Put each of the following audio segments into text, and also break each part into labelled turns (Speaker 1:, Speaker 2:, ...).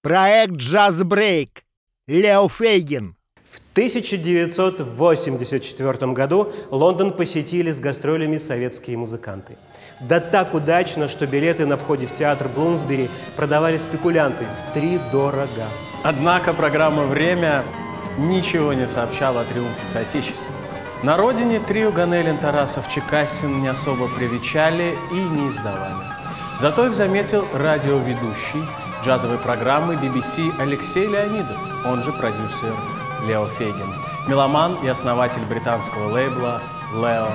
Speaker 1: Проект «Джаз Брейк». Лео Фейгин.
Speaker 2: В 1984 году Лондон посетили с гастролями советские музыканты. Да так удачно, что билеты на входе в театр Блумсбери продавали спекулянты в три дорога.
Speaker 3: Однако программа «Время» ничего не сообщала о триумфе соотечественников. На родине трио Ганелин, Тарасов, Чекасин не особо привечали и не издавали. Зато их заметил радиоведущий джазовой программы BBC Алексей Леонидов, он же продюсер Лео Фейгин, меломан и основатель британского лейбла Leo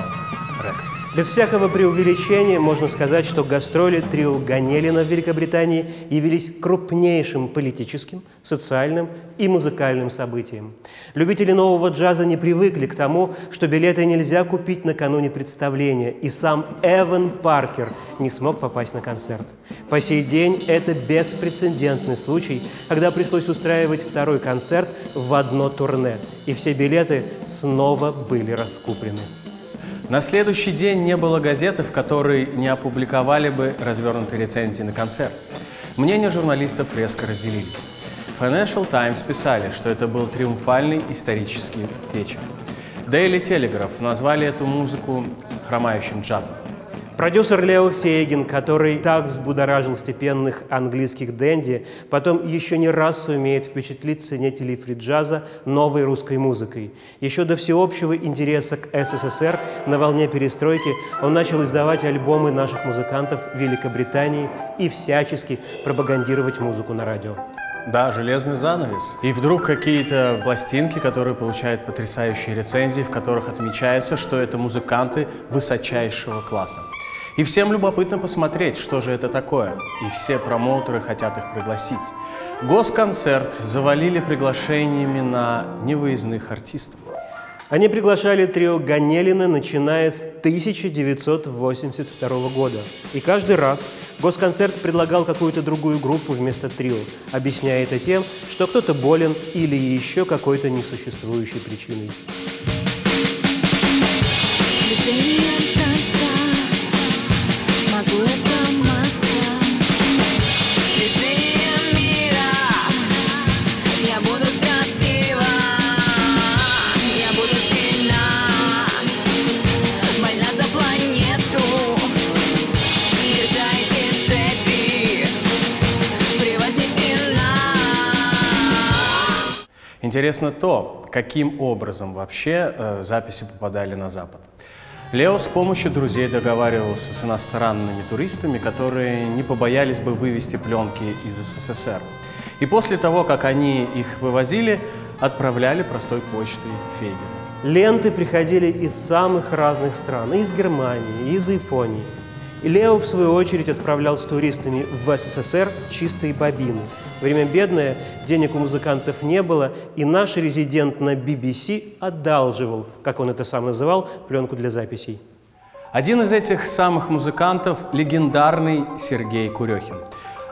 Speaker 3: Records.
Speaker 2: Без всякого преувеличения можно сказать, что гастроли трио Ганелина в Великобритании явились крупнейшим политическим, социальным и музыкальным событием. Любители нового джаза не привыкли к тому, что билеты нельзя купить накануне представления, и сам Эван Паркер не смог попасть на концерт. По сей день это беспрецедентный случай, когда пришлось устраивать второй концерт в одно турне, и все билеты снова были раскуплены.
Speaker 3: На следующий день не было газеты, в которой не опубликовали бы развернутые рецензии на концерт. Мнения журналистов резко разделились. Financial Times писали, что это был триумфальный исторический вечер. Daily Telegraph назвали эту музыку хромающим джазом.
Speaker 2: Продюсер Лео Фейгин, который так взбудоражил степенных английских дэнди, потом еще не раз сумеет впечатлить ценителей фри-джаза новой русской музыкой. Еще до всеобщего интереса к СССР на волне перестройки он начал издавать альбомы наших музыкантов Великобритании и всячески пропагандировать музыку на радио.
Speaker 3: Да, железный занавес. И вдруг какие-то пластинки, которые получают потрясающие рецензии, в которых отмечается, что это музыканты высочайшего класса. И всем любопытно посмотреть, что же это такое. И все промоутеры хотят их пригласить. Госконцерт завалили приглашениями на невыездных артистов.
Speaker 2: Они приглашали трио Ганелина, начиная с 1982 года. И каждый раз Госконцерт предлагал какую-то другую группу вместо трио, объясняя это тем, что кто-то болен или еще какой-то несуществующей причиной.
Speaker 3: Интересно то, каким образом вообще э, записи попадали на Запад. Лео с помощью друзей договаривался с иностранными туристами, которые не побоялись бы вывести пленки из СССР. И после того, как они их вывозили, отправляли простой почтой Фейгину.
Speaker 2: Ленты приходили из самых разных стран, из Германии, из Японии. И Лео, в свою очередь, отправлял с туристами в СССР чистые бобины. Время бедное, денег у музыкантов не было, и наш резидент на BBC одалживал, как он это сам называл, пленку для записей.
Speaker 3: Один из этих самых музыкантов – легендарный Сергей Курехин.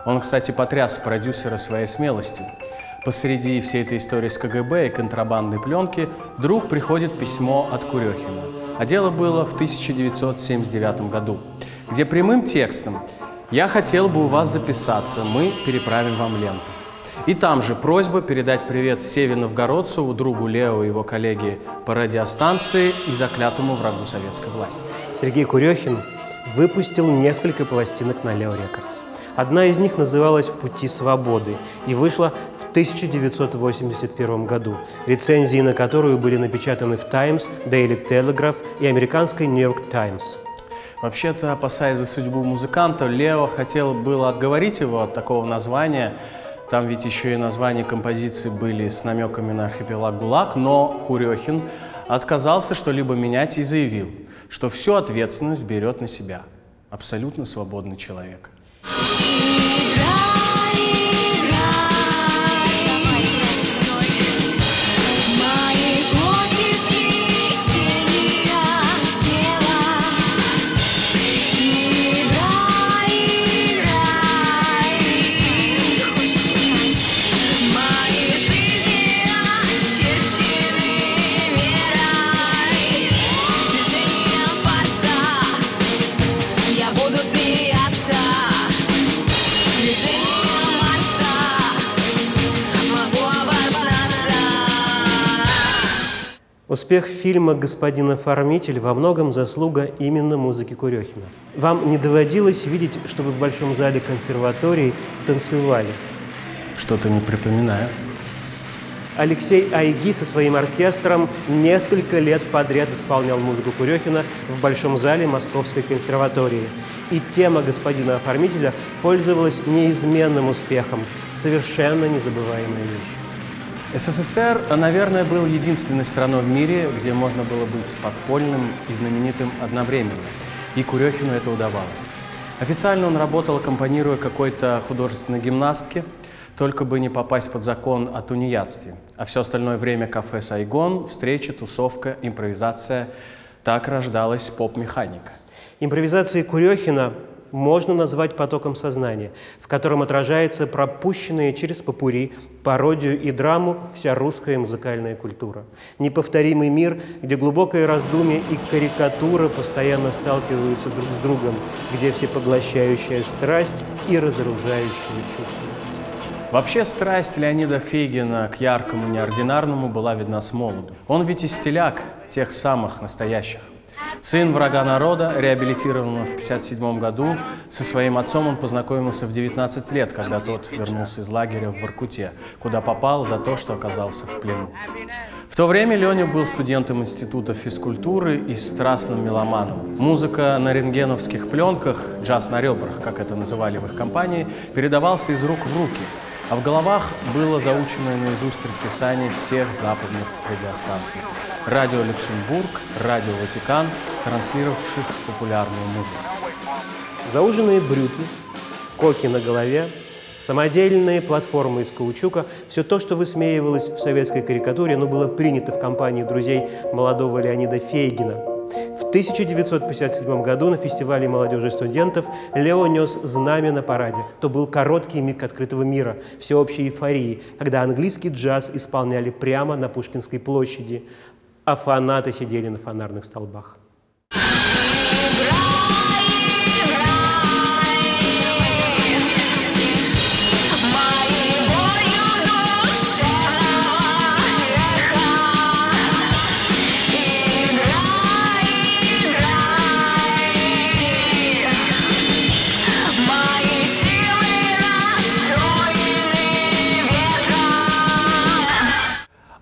Speaker 3: Он, кстати, потряс продюсера своей смелостью. Посреди всей этой истории с КГБ и контрабандной пленки вдруг приходит письмо от Курехина. А дело было в 1979 году, где прямым текстом «Я хотел бы у вас записаться, мы переправим вам ленту». И там же просьба передать привет Севе Новгородцеву, другу Лео и его коллеге по радиостанции и заклятому врагу советской власти.
Speaker 2: Сергей Курехин выпустил несколько пластинок на Лео Рекордс. Одна из них называлась «Пути свободы» и вышла в 1981 году, рецензии на которую были напечатаны в «Таймс», «Daily Telegraph» и американской «Нью-Йорк Таймс».
Speaker 3: Вообще-то, опасаясь за судьбу музыканта, Лео хотел было отговорить его от такого названия. Там ведь еще и названия композиции были с намеками на архипелаг ГУЛАГ, но Курехин отказался что-либо менять и заявил, что всю ответственность берет на себя абсолютно свободный человек.
Speaker 2: Успех фильма «Господин оформитель» во многом заслуга именно музыки Курехина. Вам не доводилось видеть, чтобы в Большом зале консерватории танцевали?
Speaker 3: Что-то не припоминаю.
Speaker 2: Алексей Айги со своим оркестром несколько лет подряд исполнял музыку Курехина в Большом зале Московской консерватории. И тема господина оформителя пользовалась неизменным успехом. Совершенно незабываемая вещь.
Speaker 3: СССР, наверное, был единственной страной в мире, где можно было быть подпольным и знаменитым одновременно. И Курехину это удавалось. Официально он работал, аккомпанируя какой-то художественной гимнастке, только бы не попасть под закон о тунеядстве. А все остальное время кафе «Сайгон», встречи, тусовка, импровизация. Так рождалась поп-механика.
Speaker 2: Импровизации Курехина можно назвать потоком сознания, в котором отражается пропущенная через попури, пародию и драму вся русская музыкальная культура. Неповторимый мир, где глубокое раздумье и карикатура постоянно сталкиваются друг с другом, где всепоглощающая страсть и разоружающее чувство.
Speaker 3: Вообще страсть Леонида Фейгина к яркому неординарному была видна с молоду. Он ведь и стиляк тех самых настоящих. Сын врага народа, реабилитированного в 1957 году, со своим отцом он познакомился в 19 лет, когда тот вернулся из лагеря в Воркуте, куда попал за то, что оказался в плену. В то время Леня был студентом Института физкультуры и страстным меломаном. Музыка на рентгеновских пленках, джаз на ребрах, как это называли в их компании, передавался из рук в руки, а в головах было заученное наизусть расписание всех западных радиостанций. Радио Люксембург, Радио Ватикан, транслировавших популярную музыку.
Speaker 2: Зауженные брюки, коки на голове, самодельные платформы из каучука – все то, что высмеивалось в советской карикатуре, но было принято в компании друзей молодого Леонида Фейгина. В 1957 году на фестивале молодежи и студентов Лео нес знамя на параде. То был короткий миг открытого мира, всеобщей эйфории, когда английский джаз исполняли прямо на Пушкинской площади, а фанаты сидели на фонарных столбах.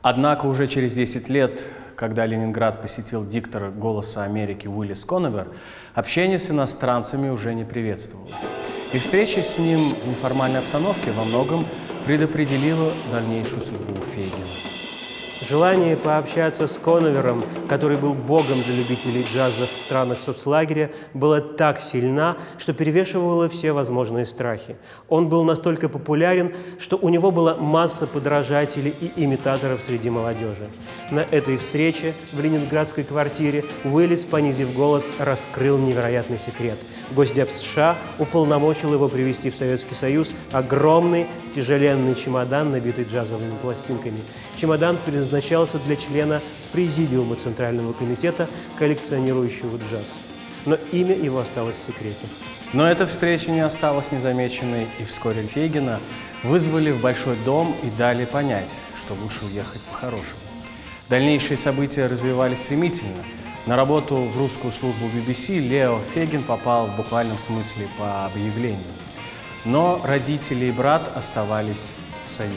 Speaker 3: Однако уже через 10 лет, когда Ленинград посетил диктор «Голоса Америки» Уиллис Коновер, общение с иностранцами уже не приветствовалось. И встреча с ним в неформальной обстановке во многом предопределила дальнейшую судьбу Фейгина.
Speaker 2: Желание пообщаться с Коновером, который был богом для любителей джаза в странах соцлагеря, было так сильна, что перевешивало все возможные страхи. Он был настолько популярен, что у него была масса подражателей и имитаторов среди молодежи. На этой встрече в ленинградской квартире Уиллис, понизив голос, раскрыл невероятный секрет. Госдеп США уполномочил его привезти в Советский Союз огромный тяжеленный чемодан, набитый джазовыми пластинками. Чемодан предназначался для члена Президиума Центрального комитета, коллекционирующего джаз. Но имя его осталось в секрете.
Speaker 3: Но эта встреча не осталась незамеченной, и вскоре Фейгина вызвали в большой дом и дали понять, что лучше уехать по-хорошему. Дальнейшие события развивались стремительно. На работу в русскую службу BBC Лео Фейгин попал в буквальном смысле по объявлению. Но родители и брат оставались в Союзе.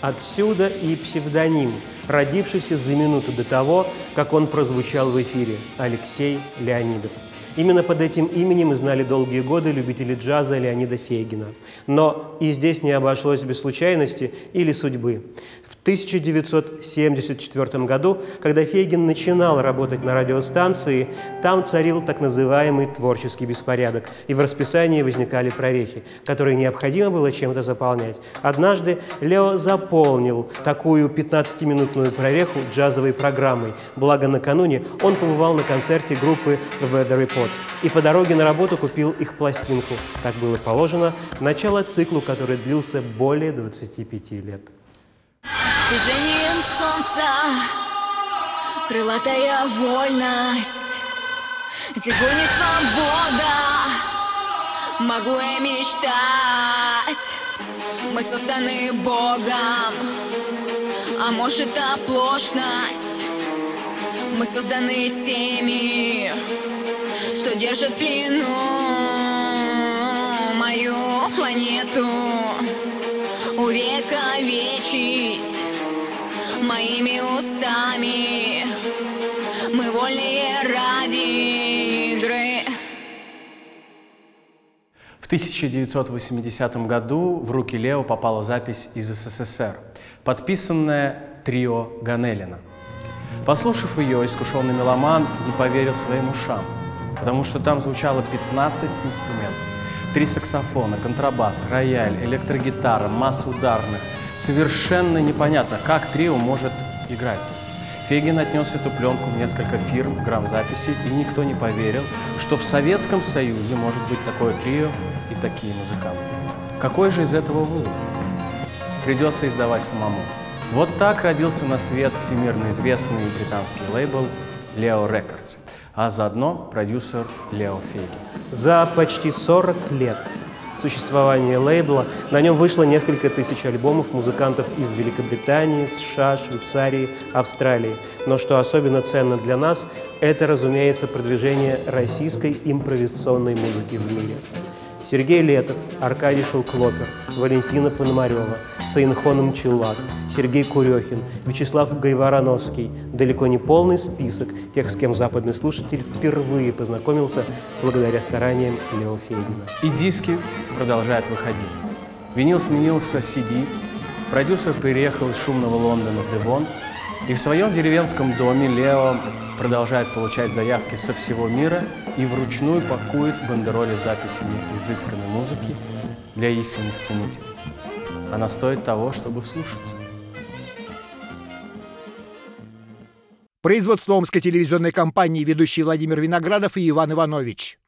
Speaker 2: Отсюда и псевдоним, родившийся за минуту до того, как он прозвучал в эфире – Алексей Леонидов. Именно под этим именем и знали долгие годы любители джаза Леонида Фейгина. Но и здесь не обошлось без случайности или судьбы. В 1974 году, когда Фейгин начинал работать на радиостанции, там царил так называемый творческий беспорядок, и в расписании возникали прорехи, которые необходимо было чем-то заполнять. Однажды Лео заполнил такую 15-минутную прореху джазовой программой, благо накануне он побывал на концерте группы Weather Report и по дороге на работу купил их пластинку. Так было положено, начало циклу, который длился более 25 лет.
Speaker 4: Движением солнца. Крылатая вольность Где гонит свобода. Могу я мечтать. Мы созданы Богом А может оплошность. Мы созданы теми, что держат в плену мою планету. Увековечить моими устами. Мы вольные ради игры.
Speaker 3: В 1980 году в руки Лео попала запись из СССР, подписанная трио Ганелина. Послушав ее, искушенный меломан не поверил своим ушам, потому что там звучало 15 инструментов. Три саксофона, контрабас, рояль, электрогитара, масса ударных. Совершенно непонятно, как трио может играть. Фегин отнес эту пленку в несколько фирм грамзаписи, и никто не поверил, что в Советском Союзе может быть такое трио и такие музыканты. Какой же из этого вывод? Придется издавать самому. Вот так родился на свет всемирно известный британский лейбл Leo Records, а заодно продюсер Лео Фейгин.
Speaker 2: За почти 40 лет существования лейбла на нем вышло несколько тысяч альбомов музыкантов из Великобритании, США, Швейцарии, Австралии. Но что особенно ценно для нас, это, разумеется, продвижение российской импровизационной музыки в мире. Сергей Летов, Аркадий Шелклопер, Валентина Пономарева, Саинхон Челак, Сергей Курехин, Вячеслав Гайварановский. Далеко не полный список тех, с кем западный слушатель впервые познакомился благодаря стараниям Лео Фейгина.
Speaker 3: И диски продолжают выходить. Винил сменился CD, продюсер переехал из шумного Лондона в Девон, и в своем деревенском доме Лео продолжает получать заявки со всего мира и вручную пакует бандероли с записями изысканной музыки для истинных ценителей. Она стоит того, чтобы вслушаться.
Speaker 1: Производство Омской телевизионной компании ведущий Владимир Виноградов и Иван Иванович.